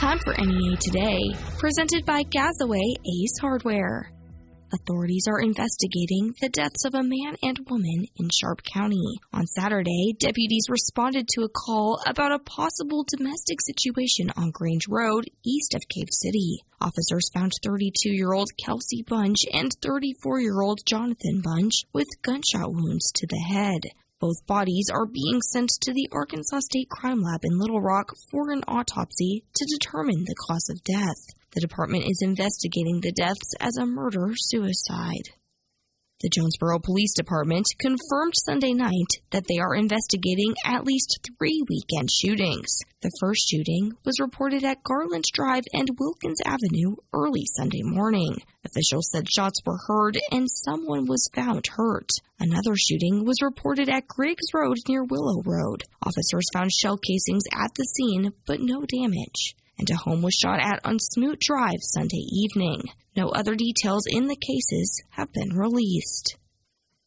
Time for NEA Today, presented by Gazaway Ace Hardware. Authorities are investigating the deaths of a man and woman in Sharp County. On Saturday, deputies responded to a call about a possible domestic situation on Grange Road, east of Cave City. Officers found 32 year old Kelsey Bunch and 34 year old Jonathan Bunch with gunshot wounds to the head. Both bodies are being sent to the Arkansas State Crime Lab in Little Rock for an autopsy to determine the cause of death. The department is investigating the deaths as a murder suicide. The Jonesboro Police Department confirmed Sunday night that they are investigating at least three weekend shootings. The first shooting was reported at Garland Drive and Wilkins Avenue early Sunday morning. Officials said shots were heard and someone was found hurt. Another shooting was reported at Griggs Road near Willow Road. Officers found shell casings at the scene, but no damage and a home was shot at on Smoot Drive Sunday evening. No other details in the cases have been released.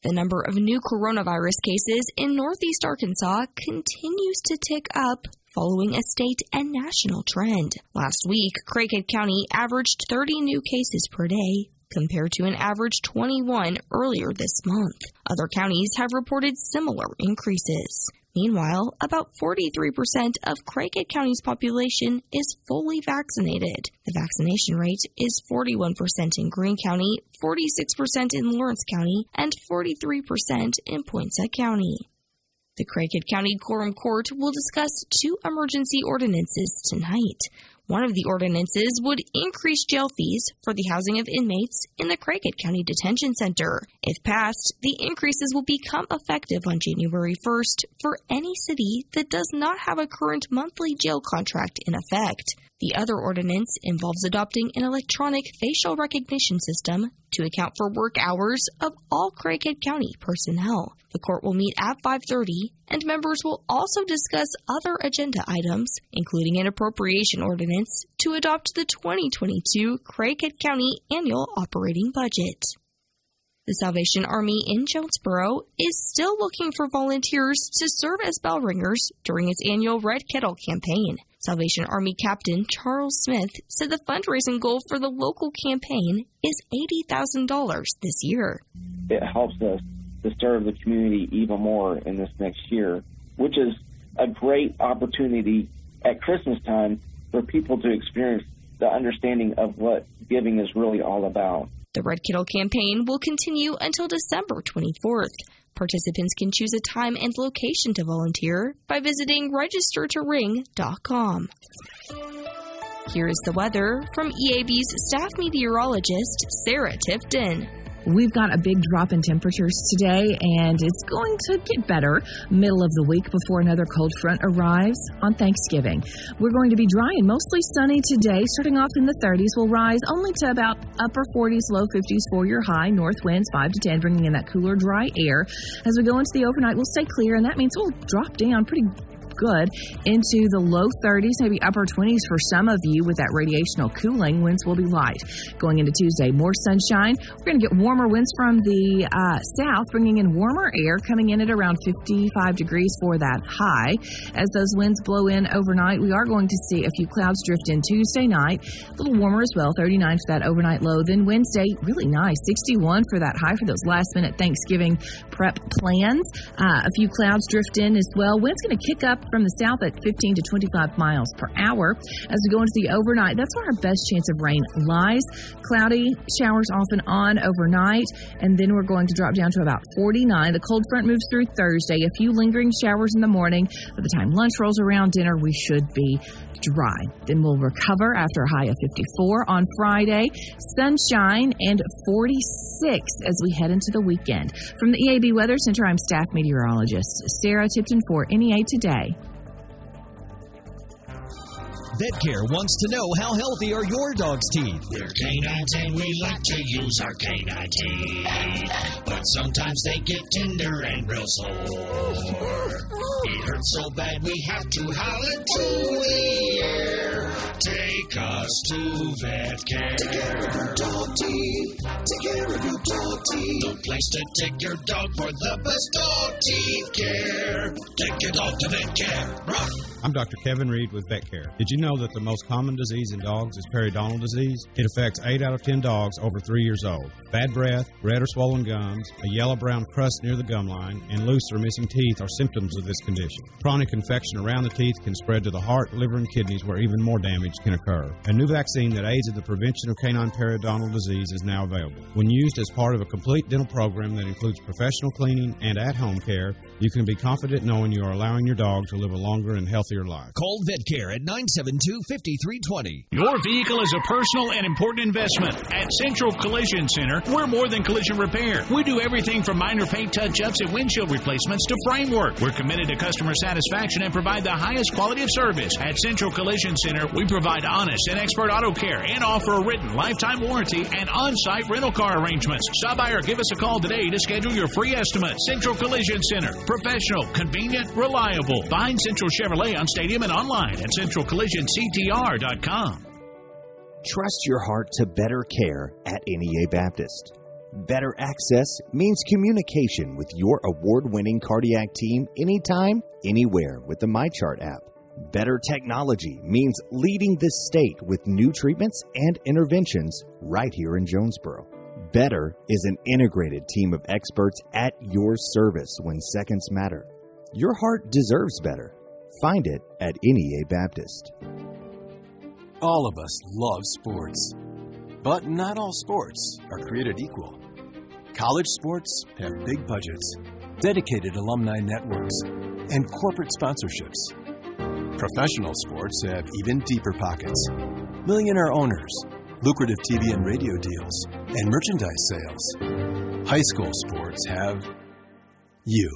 The number of new coronavirus cases in Northeast Arkansas continues to tick up following a state and national trend. Last week, Craighead County averaged 30 new cases per day, compared to an average 21 earlier this month. Other counties have reported similar increases. Meanwhile, about 43% of Craighead County's population is fully vaccinated. The vaccination rate is 41% in Greene County, 46% in Lawrence County, and 43% in Poinsett County. The Craighead County Quorum Court will discuss two emergency ordinances tonight. One of the ordinances would increase jail fees for the housing of inmates in the Craighead County Detention Center. If passed, the increases will become effective on January 1st for any city that does not have a current monthly jail contract in effect. The other ordinance involves adopting an electronic facial recognition system to account for work hours of all Craighead County personnel. The court will meet at 5:30 and members will also discuss other agenda items, including an appropriation ordinance to adopt the 2022 Craighead County annual operating budget. The Salvation Army in Jonesboro is still looking for volunteers to serve as bell ringers during its annual Red Kettle campaign. Salvation Army Captain Charles Smith said the fundraising goal for the local campaign is $80,000 this year. It helps us to serve the community even more in this next year, which is a great opportunity at Christmas time for people to experience the understanding of what giving is really all about. The Red Kettle campaign will continue until December 24th. Participants can choose a time and location to volunteer by visiting registertoring.com. Here is the weather from EAB's staff meteorologist, Sarah Tifton. We've got a big drop in temperatures today, and it's going to get better middle of the week before another cold front arrives on Thanksgiving. We're going to be dry and mostly sunny today, starting off in the 30s. We'll rise only to about upper 40s, low 50s for your high. North winds 5 to 10, bringing in that cooler, dry air. As we go into the overnight, we'll stay clear, and that means we'll drop down pretty good into the low 30s, maybe upper 20s for some of you with that radiational cooling. Winds will be light. Going into Tuesday, more sunshine. We're going to get warmer winds from the uh, south, bringing in warmer air, coming in at around 55 degrees for that high. As those winds blow in overnight, we are going to see a few clouds drift in Tuesday night. A little warmer as well, 39 for that overnight low. Then Wednesday, really nice, 61 for that high for those last minute Thanksgiving prep plans. Uh, a few clouds drift in as well. Wind's going to kick up from the south at 15 to 25 miles per hour. As we go into the overnight, that's where our best chance of rain lies. Cloudy, showers off and on overnight, and then we're going to drop down to about 49. The cold front moves through Thursday. A few lingering showers in the morning. By the time lunch rolls around dinner, we should be dry. Then we'll recover after a high of 54 on Friday, sunshine and 46 as we head into the weekend. From the EAB Weather Center, I'm staff meteorologist Sarah Tipton for NEA Today. VetCare wants to know how healthy are your dog's teeth. We're canines and we like to use our canine teeth. But sometimes they get tender and real sore. It hurts so bad we have to howl to the air. Take us to vet care. Take care of your dog teeth. Take care of your dog teeth. The place to take your dog for the best dog teeth care. Take your dog to vet care. I'm Dr. Kevin Reed with Vet Care. Did you know that the most common disease in dogs is periodontal disease? It affects 8 out of 10 dogs over 3 years old. Bad breath, red or swollen gums, a yellow brown crust near the gum line, and loose or missing teeth are symptoms of this condition. Chronic infection around the teeth can spread to the heart, liver, and kidneys where even more damage can occur. A new vaccine that aids in the prevention of canine periodontal disease is now available. When used as part of a complete dental program that includes professional cleaning and at home care, you can be confident knowing you are allowing your dog to live a longer and healthier life. Call VetCare at 972-5320. Your vehicle is a personal and important investment. At Central Collision Center, we're more than collision repair. We do everything from minor paint touch-ups and windshield replacements to framework. We're committed to customer satisfaction and provide the highest quality of service. At Central Collision Center, we provide honest and expert auto care and offer a written lifetime warranty and on-site rental car arrangements. Stop by or give us a call today to schedule your free estimate. Central Collision Center. Professional, convenient, reliable. Find Central Chevrolet on Stadium and online at centralcollisionctr.com. Trust your heart to better care at NEA Baptist. Better access means communication with your award winning cardiac team anytime, anywhere with the MyChart app. Better technology means leading the state with new treatments and interventions right here in Jonesboro. Better is an integrated team of experts at your service when seconds matter. Your heart deserves better. Find it at NEA Baptist. All of us love sports, but not all sports are created equal. College sports have big budgets, dedicated alumni networks, and corporate sponsorships. Professional sports have even deeper pockets, millionaire owners, lucrative TV and radio deals, and merchandise sales. High school sports have you.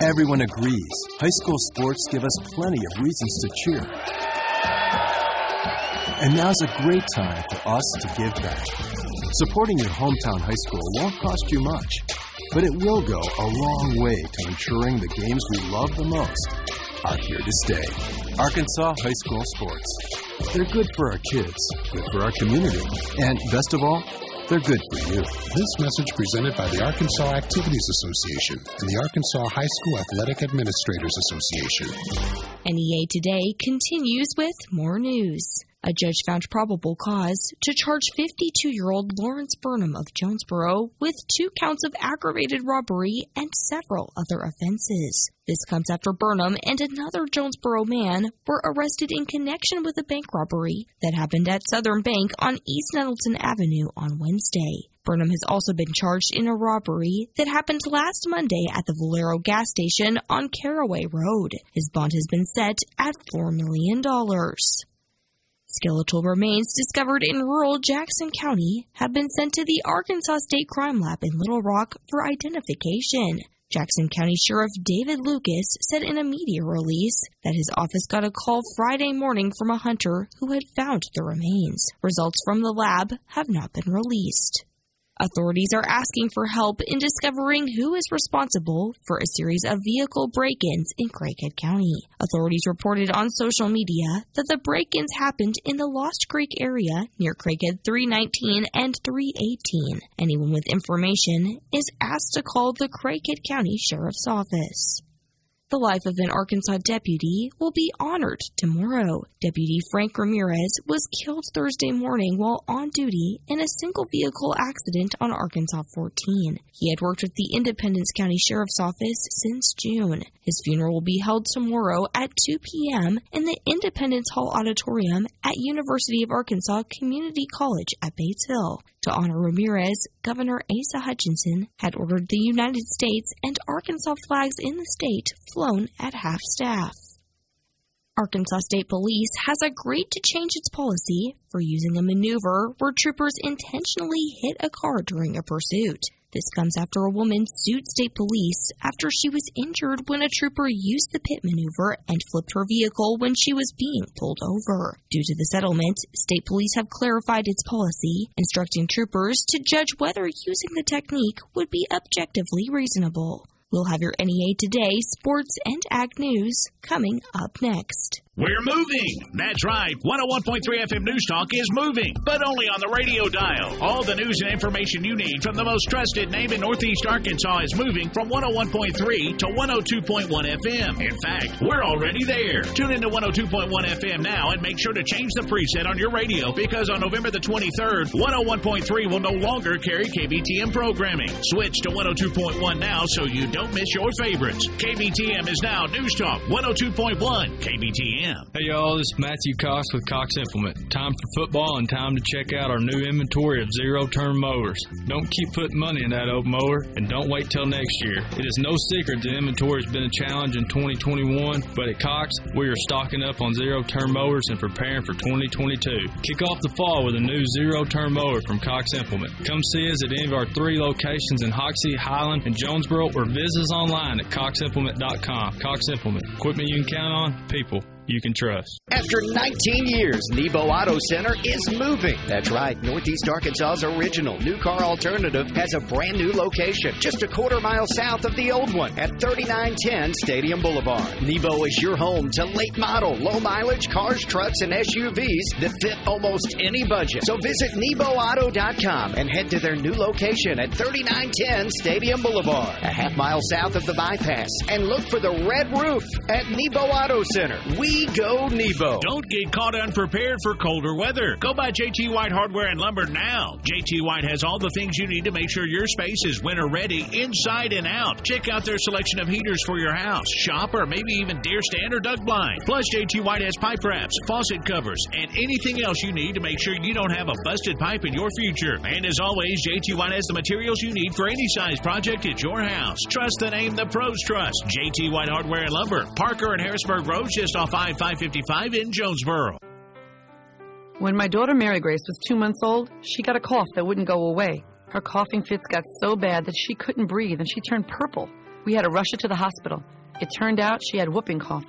Everyone agrees high school sports give us plenty of reasons to cheer. And now's a great time for us to give back. Supporting your hometown high school won't cost you much, but it will go a long way to ensuring the games we love the most are here to stay. Arkansas High School Sports. They're good for our kids, good for our community, and best of all, they're good for you. This message presented by the Arkansas Activities Association and the Arkansas High School Athletic Administrators Association. NEA Today continues with more news. A judge found probable cause to charge 52 year old Lawrence Burnham of Jonesboro with two counts of aggravated robbery and several other offenses. This comes after Burnham and another Jonesboro man were arrested in connection with a bank robbery that happened at Southern Bank on East Nettleton Avenue on Wednesday. Burnham has also been charged in a robbery that happened last Monday at the Valero gas station on Caraway Road. His bond has been set at $4 million. Skeletal remains discovered in rural Jackson County have been sent to the Arkansas State Crime Lab in Little Rock for identification. Jackson County Sheriff David Lucas said in a media release that his office got a call Friday morning from a hunter who had found the remains. Results from the lab have not been released. Authorities are asking for help in discovering who is responsible for a series of vehicle break ins in Craighead County. Authorities reported on social media that the break ins happened in the Lost Creek area near Craighead 319 and 318. Anyone with information is asked to call the Craighead County Sheriff's Office. The life of an Arkansas deputy will be honored tomorrow. Deputy Frank Ramirez was killed Thursday morning while on duty in a single vehicle accident on Arkansas 14. He had worked with the Independence County Sheriff's Office since June. His funeral will be held tomorrow at 2 p.m. in the Independence Hall Auditorium at University of Arkansas Community College at Batesville. To honor Ramirez, Governor Asa Hutchinson had ordered the United States and Arkansas flags in the state flown at half staff. Arkansas State Police has agreed to change its policy for using a maneuver where troopers intentionally hit a car during a pursuit. This comes after a woman sued state police after she was injured when a trooper used the pit maneuver and flipped her vehicle when she was being pulled over. Due to the settlement, state police have clarified its policy, instructing troopers to judge whether using the technique would be objectively reasonable. We'll have your NEA Today, sports, and ag news coming up next. We're moving. That's right. 101.3 FM News Talk is moving, but only on the radio dial. All the news and information you need from the most trusted name in Northeast Arkansas is moving from 101.3 to 102.1 FM. In fact, we're already there. Tune into 102.1 FM now and make sure to change the preset on your radio because on November the 23rd, 101.3 will no longer carry KBTM programming. Switch to 102.1 now so you don't miss your favorites. KBTM is now News Talk 102.1 KBTM. Hey y'all, this is Matthew Cox with Cox Implement. Time for football and time to check out our new inventory of zero turn mowers. Don't keep putting money in that old mower and don't wait till next year. It is no secret that inventory has been a challenge in 2021, but at Cox, we are stocking up on zero turn mowers and preparing for 2022. Kick off the fall with a new zero turn mower from Cox Implement. Come see us at any of our three locations in Hoxie, Highland, and Jonesboro or visit us online at coximplement.com. Cox Implement. Equipment you can count on, people you can trust. After 19 years, Nebo Auto Center is moving. That's right, Northeast Arkansas's original new car alternative has a brand new location just a quarter mile south of the old one at 3910 Stadium Boulevard. Nebo is your home to late model, low mileage cars, trucks, and SUVs that fit almost any budget. So visit NeboAuto.com and head to their new location at 3910 Stadium Boulevard, a half mile south of the bypass, and look for the red roof at Nebo Auto Center. We go Nebo. Don't get caught unprepared for colder weather. Go by JT White Hardware and Lumber now. JT White has all the things you need to make sure your space is winter ready inside and out. Check out their selection of heaters for your house, shop, or maybe even deer stand or duck blind. Plus, JT White has pipe wraps, faucet covers, and anything else you need to make sure you don't have a busted pipe in your future. And as always, JT White has the materials you need for any size project at your house. Trust the name the pros trust. JT White Hardware and Lumber, Parker and Harrisburg Road, just off I 555 in Jonesboro. When my daughter Mary Grace was two months old, she got a cough that wouldn't go away. Her coughing fits got so bad that she couldn't breathe and she turned purple. We had to rush her to the hospital. It turned out she had whooping cough.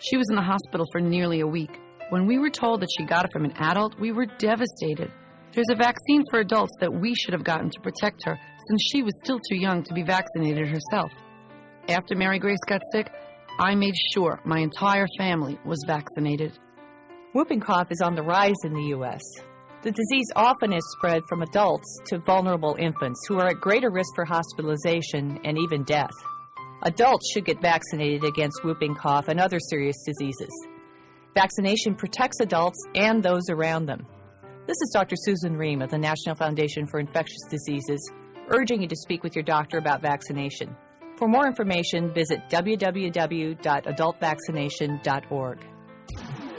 She was in the hospital for nearly a week. When we were told that she got it from an adult, we were devastated. There's a vaccine for adults that we should have gotten to protect her since she was still too young to be vaccinated herself. After Mary Grace got sick, I made sure my entire family was vaccinated. Whooping cough is on the rise in the U.S. The disease often is spread from adults to vulnerable infants who are at greater risk for hospitalization and even death. Adults should get vaccinated against whooping cough and other serious diseases. Vaccination protects adults and those around them. This is Dr. Susan Ream of the National Foundation for Infectious Diseases, urging you to speak with your doctor about vaccination. For more information, visit www.adultvaccination.org.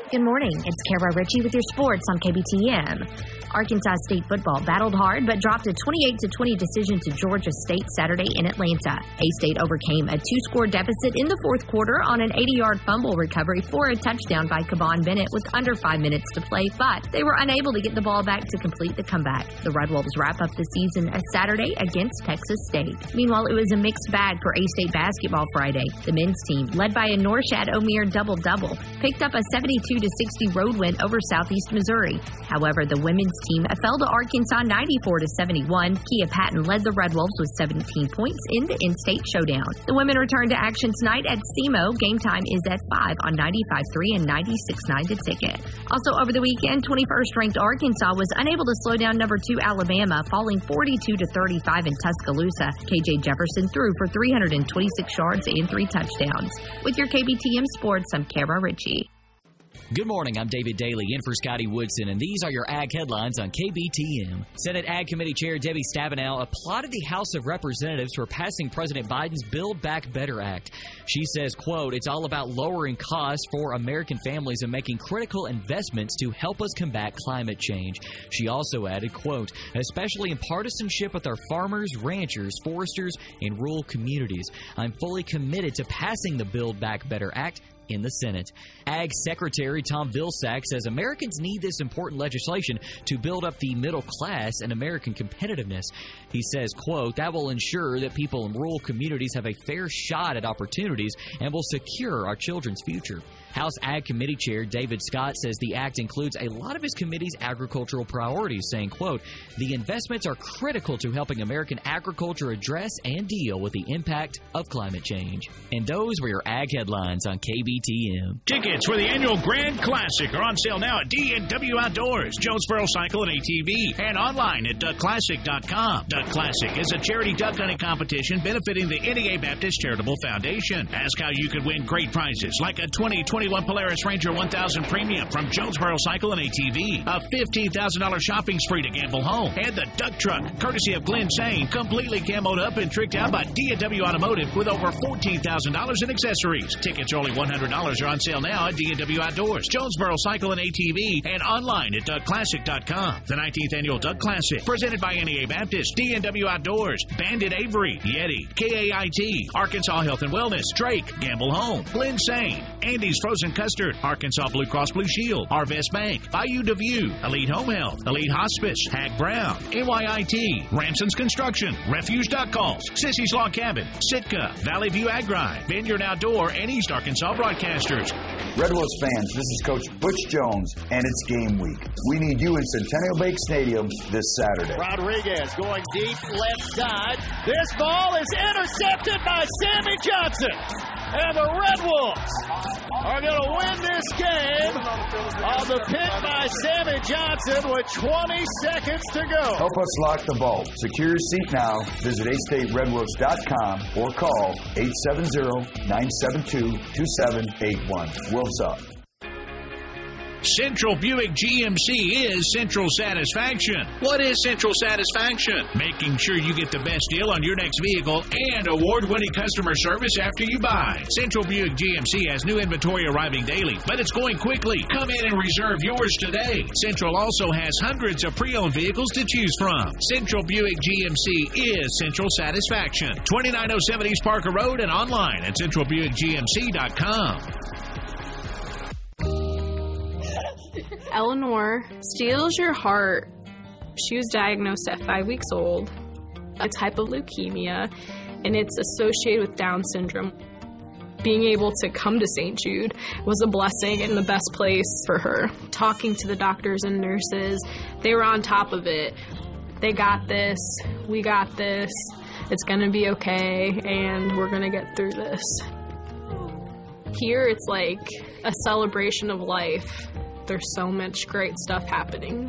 Good morning. It's Kara Ritchie with your sports on KBTM. Arkansas State football battled hard but dropped a 28 20 decision to Georgia State Saturday in Atlanta. A State overcame a two score deficit in the fourth quarter on an 80 yard fumble recovery for a touchdown by Kivon Bennett with under five minutes to play, but they were unable to get the ball back to complete the comeback. The Red Wolves wrap up the season a Saturday against Texas State. Meanwhile, it was a mixed bag for A State basketball Friday. The men's team, led by a Norchad Omier double double, picked up a 72 60 road win over Southeast Missouri. However, the women's team fell to Arkansas 94 to 71. Kia Patton led the Red Wolves with 17 points in the in-state showdown. The women return to action tonight at SEMO. Game time is at 5 on 95.3 and 96.9 the ticket. Also over the weekend, 21st ranked Arkansas was unable to slow down number 2 Alabama, falling 42 to 35 in Tuscaloosa. KJ Jefferson threw for 326 yards and 3 touchdowns. With your KBTM Sports, I'm Kara Ritchie. Good morning. I'm David Daly in for Scotty Woodson, and these are your ag headlines on KBTM. Senate Ag Committee Chair Debbie Stabenow applauded the House of Representatives for passing President Biden's Build Back Better Act. She says, quote, it's all about lowering costs for American families and making critical investments to help us combat climate change. She also added, quote, especially in partisanship with our farmers, ranchers, foresters, and rural communities. I'm fully committed to passing the Build Back Better Act in the Senate. Ag Secretary Tom Vilsack says Americans need this important legislation to build up the middle class and American competitiveness. He says, quote, that will ensure that people in rural communities have a fair shot at opportunities and will secure our children's future. House Ag Committee Chair David Scott says the act includes a lot of his committee's agricultural priorities, saying, quote, the investments are critical to helping American agriculture address and deal with the impact of climate change. And those were your ag headlines on KB KBTM. Tickets for the annual Grand Classic are on sale now at D&W Outdoors, Jonesboro Cycle and ATV, and online at duckclassic.com. Duck Classic is a charity duck hunting competition benefiting the NEA Baptist Charitable Foundation. Ask how you could win great prizes like a 2021 Polaris Ranger 1000 Premium from Jonesboro Cycle and ATV, a $15,000 shopping spree to gamble home, and the Duck Truck, courtesy of Glenn Sane, completely camoed up and tricked out by D&W Automotive with over $14,000 in accessories. Tickets only $100 are on sale now at D&W Outdoors, Jonesboro Cycle and ATV, and online at duckclassic.com. The 19th annual Duck Classic, presented by NEA Baptist, D&W Outdoors, Bandit Avery, Yeti, KAIT, Arkansas Health and Wellness, Drake, Gamble Home, Glenn Sane, Andy's Frozen Custard, Arkansas Blue Cross Blue Shield, Arvest Bank, Bayou DeView, Elite Home Health, Elite Hospice, Haag Brown, NYIT, Ranson's Construction, Refuge Duck Calls, Sissy's Log Cabin, Sitka, Valley View Agri, Vineyard Outdoor, and East Arkansas Broadcasters. Red Wolves fans, this is Coach Butch Jones, and it's game week. We need you in Centennial Bank Stadium this Saturday. Rodriguez going deep left side. This ball is intercepted by Sammy Johnson. And the Red Wolves are going to win this game on the pick by Sammy Johnson with 20 seconds to go. Help us lock the vault. Secure your seat now. Visit AStateRedWolves.com or call 870-972-2781. Wolves up. Central Buick GMC is Central Satisfaction. What is Central Satisfaction? Making sure you get the best deal on your next vehicle and award winning customer service after you buy. Central Buick GMC has new inventory arriving daily, but it's going quickly. Come in and reserve yours today. Central also has hundreds of pre owned vehicles to choose from. Central Buick GMC is Central Satisfaction. 2907 East Parker Road and online at centralbuickgmc.com. Eleanor steals your heart. She was diagnosed at five weeks old, a type of leukemia, and it's associated with Down syndrome. Being able to come to St. Jude was a blessing and the best place for her. Talking to the doctors and nurses, they were on top of it. They got this, we got this, it's gonna be okay, and we're gonna get through this. Here, it's like a celebration of life there's so much great stuff happening.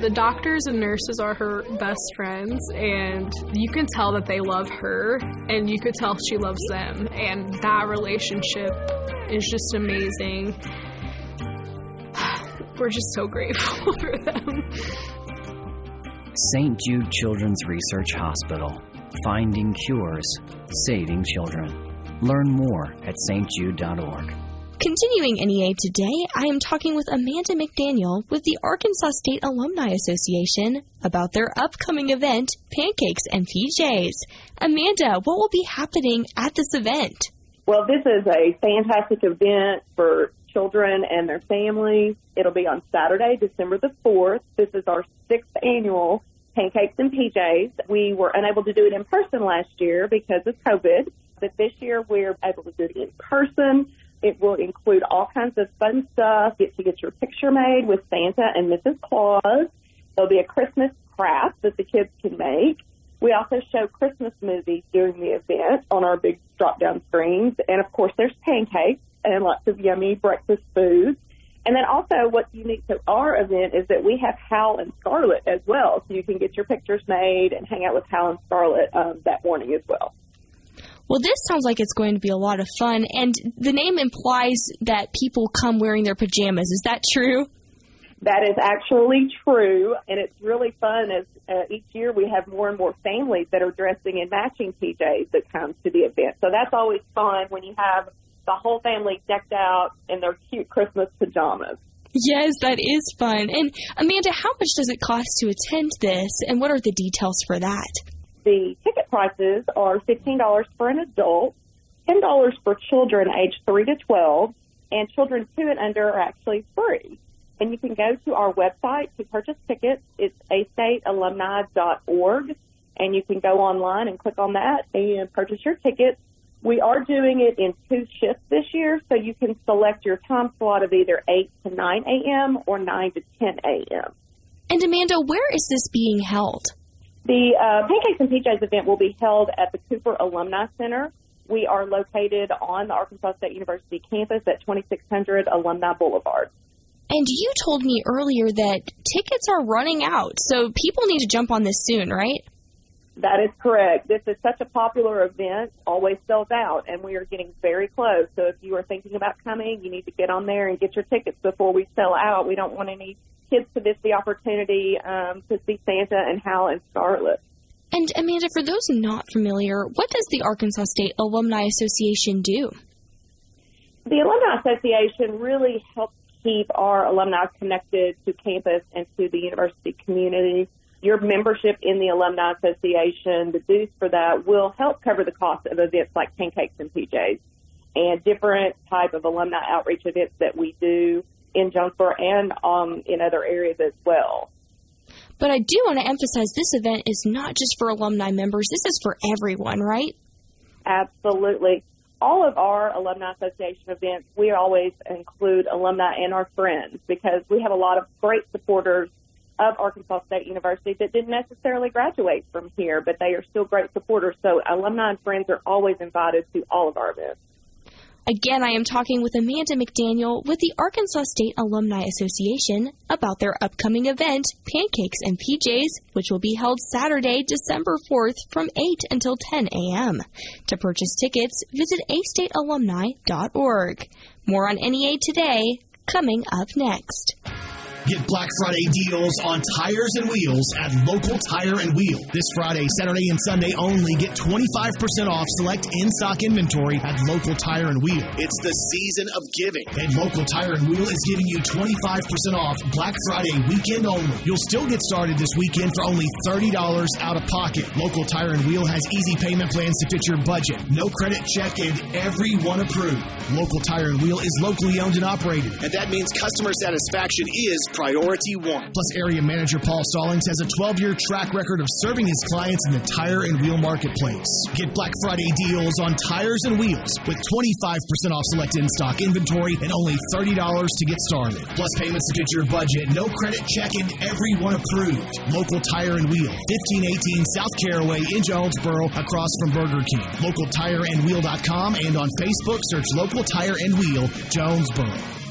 The doctors and nurses are her best friends, and you can tell that they love her, and you could tell she loves them, and that relationship is just amazing. We're just so grateful for them. St. Jude Children's Research Hospital. Finding cures, saving children. Learn more at stjude.org. Continuing NEA today, I am talking with Amanda McDaniel with the Arkansas State Alumni Association about their upcoming event, Pancakes and PJs. Amanda, what will be happening at this event? Well, this is a fantastic event for children and their families. It'll be on Saturday, December the 4th. This is our sixth annual Pancakes and PJs. We were unable to do it in person last year because of COVID, but this year we're able to do it in person. It will include all kinds of fun stuff. Get to get your picture made with Santa and Mrs. Claus. There'll be a Christmas craft that the kids can make. We also show Christmas movies during the event on our big drop down screens. And of course, there's pancakes and lots of yummy breakfast foods. And then also what's unique to our event is that we have Hal and Scarlet as well. So you can get your pictures made and hang out with Hal and Scarlet um, that morning as well. Well, this sounds like it's going to be a lot of fun, and the name implies that people come wearing their pajamas. Is that true? That is actually true, and it's really fun as uh, each year we have more and more families that are dressing in matching PJs that come to the event. So that's always fun when you have the whole family decked out in their cute Christmas pajamas. Yes, that is fun. And Amanda, how much does it cost to attend this, and what are the details for that? The ticket prices are $15 for an adult, $10 for children aged 3 to 12, and children 2 and under are actually free. And you can go to our website to purchase tickets. It's astatealumni.org, and you can go online and click on that and purchase your tickets. We are doing it in two shifts this year, so you can select your time slot of either 8 to 9 a.m. or 9 to 10 a.m. And Amanda, where is this being held? The uh, Pancakes and PJs event will be held at the Cooper Alumni Center, We are located on the Arkansas State University campus at 2600 Alumni Boulevard. And you told me earlier that tickets are running out, so people need to jump on this soon, right? That is correct. This is such a popular event, always sells out, and we are getting very close. So if you are thinking about coming, you need to get on there and get your tickets before we sell out. We don't want any kids to miss the opportunity um, to see Santa and Hal and Scarlet. And Amanda, for those not familiar, what does the Arkansas State Alumni Association do? The Alumni Association really helps keep our alumni connected to campus and to the university community. Your membership in the Alumni Association, the dues for that will help cover the cost of events like Pancakes and PJs and different type of alumni outreach events that we do in Jonesboro and um, in other areas as well. But I do want to emphasize this event is not just for alumni members, this is for everyone, right? Absolutely. All of our Alumni Association events, we always include alumni and our friends because we have a lot of great supporters of Arkansas State University that didn't necessarily graduate from here, but they are still great supporters. So alumni and friends are always invited to all of our events. Again, I am talking with Amanda McDaniel with the Arkansas State Alumni Association about their upcoming event, Pancakes and PJs, which will be held Saturday, December 4th from 8 until 10 a.m. To purchase tickets, visit astatealumni.org. More on NEA today, coming up next. Get Black Friday deals on tires and wheels at Local Tire and Wheel. This Friday, Saturday, and Sunday only, get 25% off select in stock inventory at Local Tire and Wheel. It's the season of giving, and Local Tire and Wheel is giving you 25% off Black Friday weekend only. You'll still get started this weekend for only $30 out of pocket. Local Tire and Wheel has easy payment plans to fit your budget, no credit check, and everyone approved. Local Tire and Wheel is locally owned and operated, and that means customer satisfaction is priority one. Plus, area manager Paul Stallings has a 12 year track record of serving his clients in the tire and wheel marketplace. Get Black Friday deals on tires and wheels with 25% off select in stock inventory and only $30 to get started. Plus, payments to fit your budget, no credit check, and everyone approved. Local Tire and Wheel, 1518 South Caraway in Jonesboro, across from Burger King. Local tire and LocalTireandWheel.com and on Facebook, search Local Tire and Wheel, Jonesboro.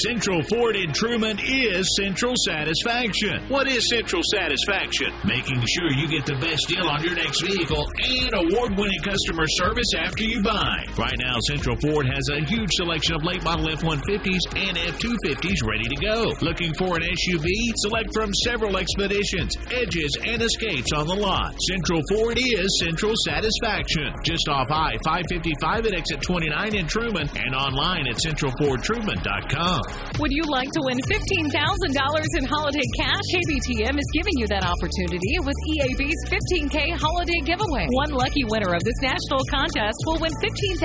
Central Ford in Trumann is Central Satisfaction. What is Central Satisfaction? Making sure you get the best deal on your next vehicle and award winning customer service after you buy. Right now, Central Ford has a huge selection of late model F 150s and F 250s ready to go. Looking for an SUV? Select from several expeditions, edges, and escapes on the lot. Central Ford is Central Satisfaction. Just off I 555 at exit 29 in Trumann and online at centralfordtruman.com. Would you like to win $15,000 in holiday cash? KBTM is giving you that opportunity with EAB's 15K holiday giveaway. One lucky winner of this national contest will win $15,000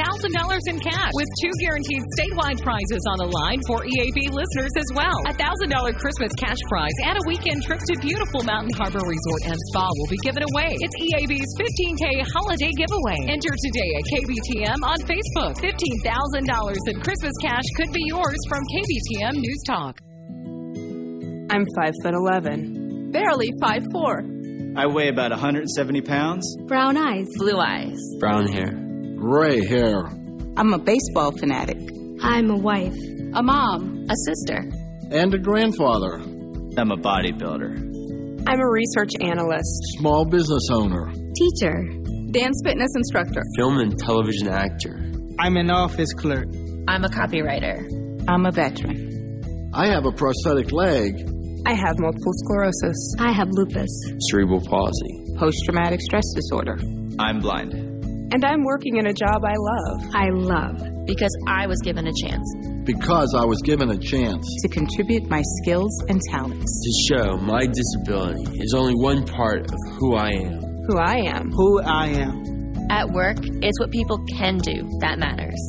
in cash with two guaranteed statewide prizes on the line for EAB listeners as well. A $1,000 Christmas cash prize and a weekend trip to beautiful Mountain Harbor Resort and Spa will be given away. It's EAB's 15K holiday giveaway. Enter today at KBTM on Facebook. $15,000 in Christmas cash could be yours from KBTM News Talk. I'm 5 foot 11. Barely five four. I weigh about 170 pounds. Brown eyes. Blue eyes. Brown hair. Gray hair. I'm a baseball fanatic. I'm a wife. A mom. A sister. And a grandfather. I'm a bodybuilder. I'm a research analyst. Small business owner. Teacher. Dance fitness instructor. Film and television actor. I'm an office clerk. I'm a copywriter. I'm a veteran. I have a prosthetic leg. I have multiple sclerosis. I have lupus. Cerebral palsy. Post traumatic stress disorder. I'm blind. And I'm working in a job I love. I love. Because I was given a chance. Because I was given a chance. To contribute my skills and talents. To show my disability is only one part of who I am. Who I am. Who I am. At work, it's what people can do that matters.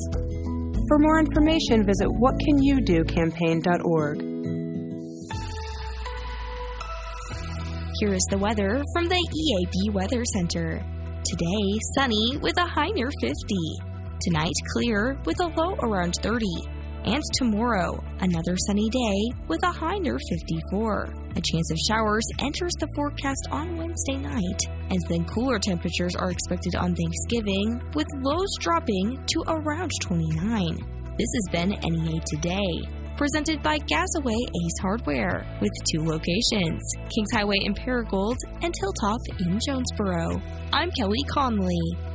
For more information, visit whatcanyoudocampaign.org. Here is the weather from the EAB Weather Center. Today, sunny with a high near 50. Tonight, clear with a low around 30. And tomorrow, another sunny day with a high near 54. A chance of showers enters the forecast on Wednesday night, and then cooler temperatures are expected on Thanksgiving, with lows dropping to around 29. This has been NEA Today presented by Gazaway Ace Hardware, with two locations Kings Highway in Paragould and Hilltop in Jonesboro. I'm Kelly Conley.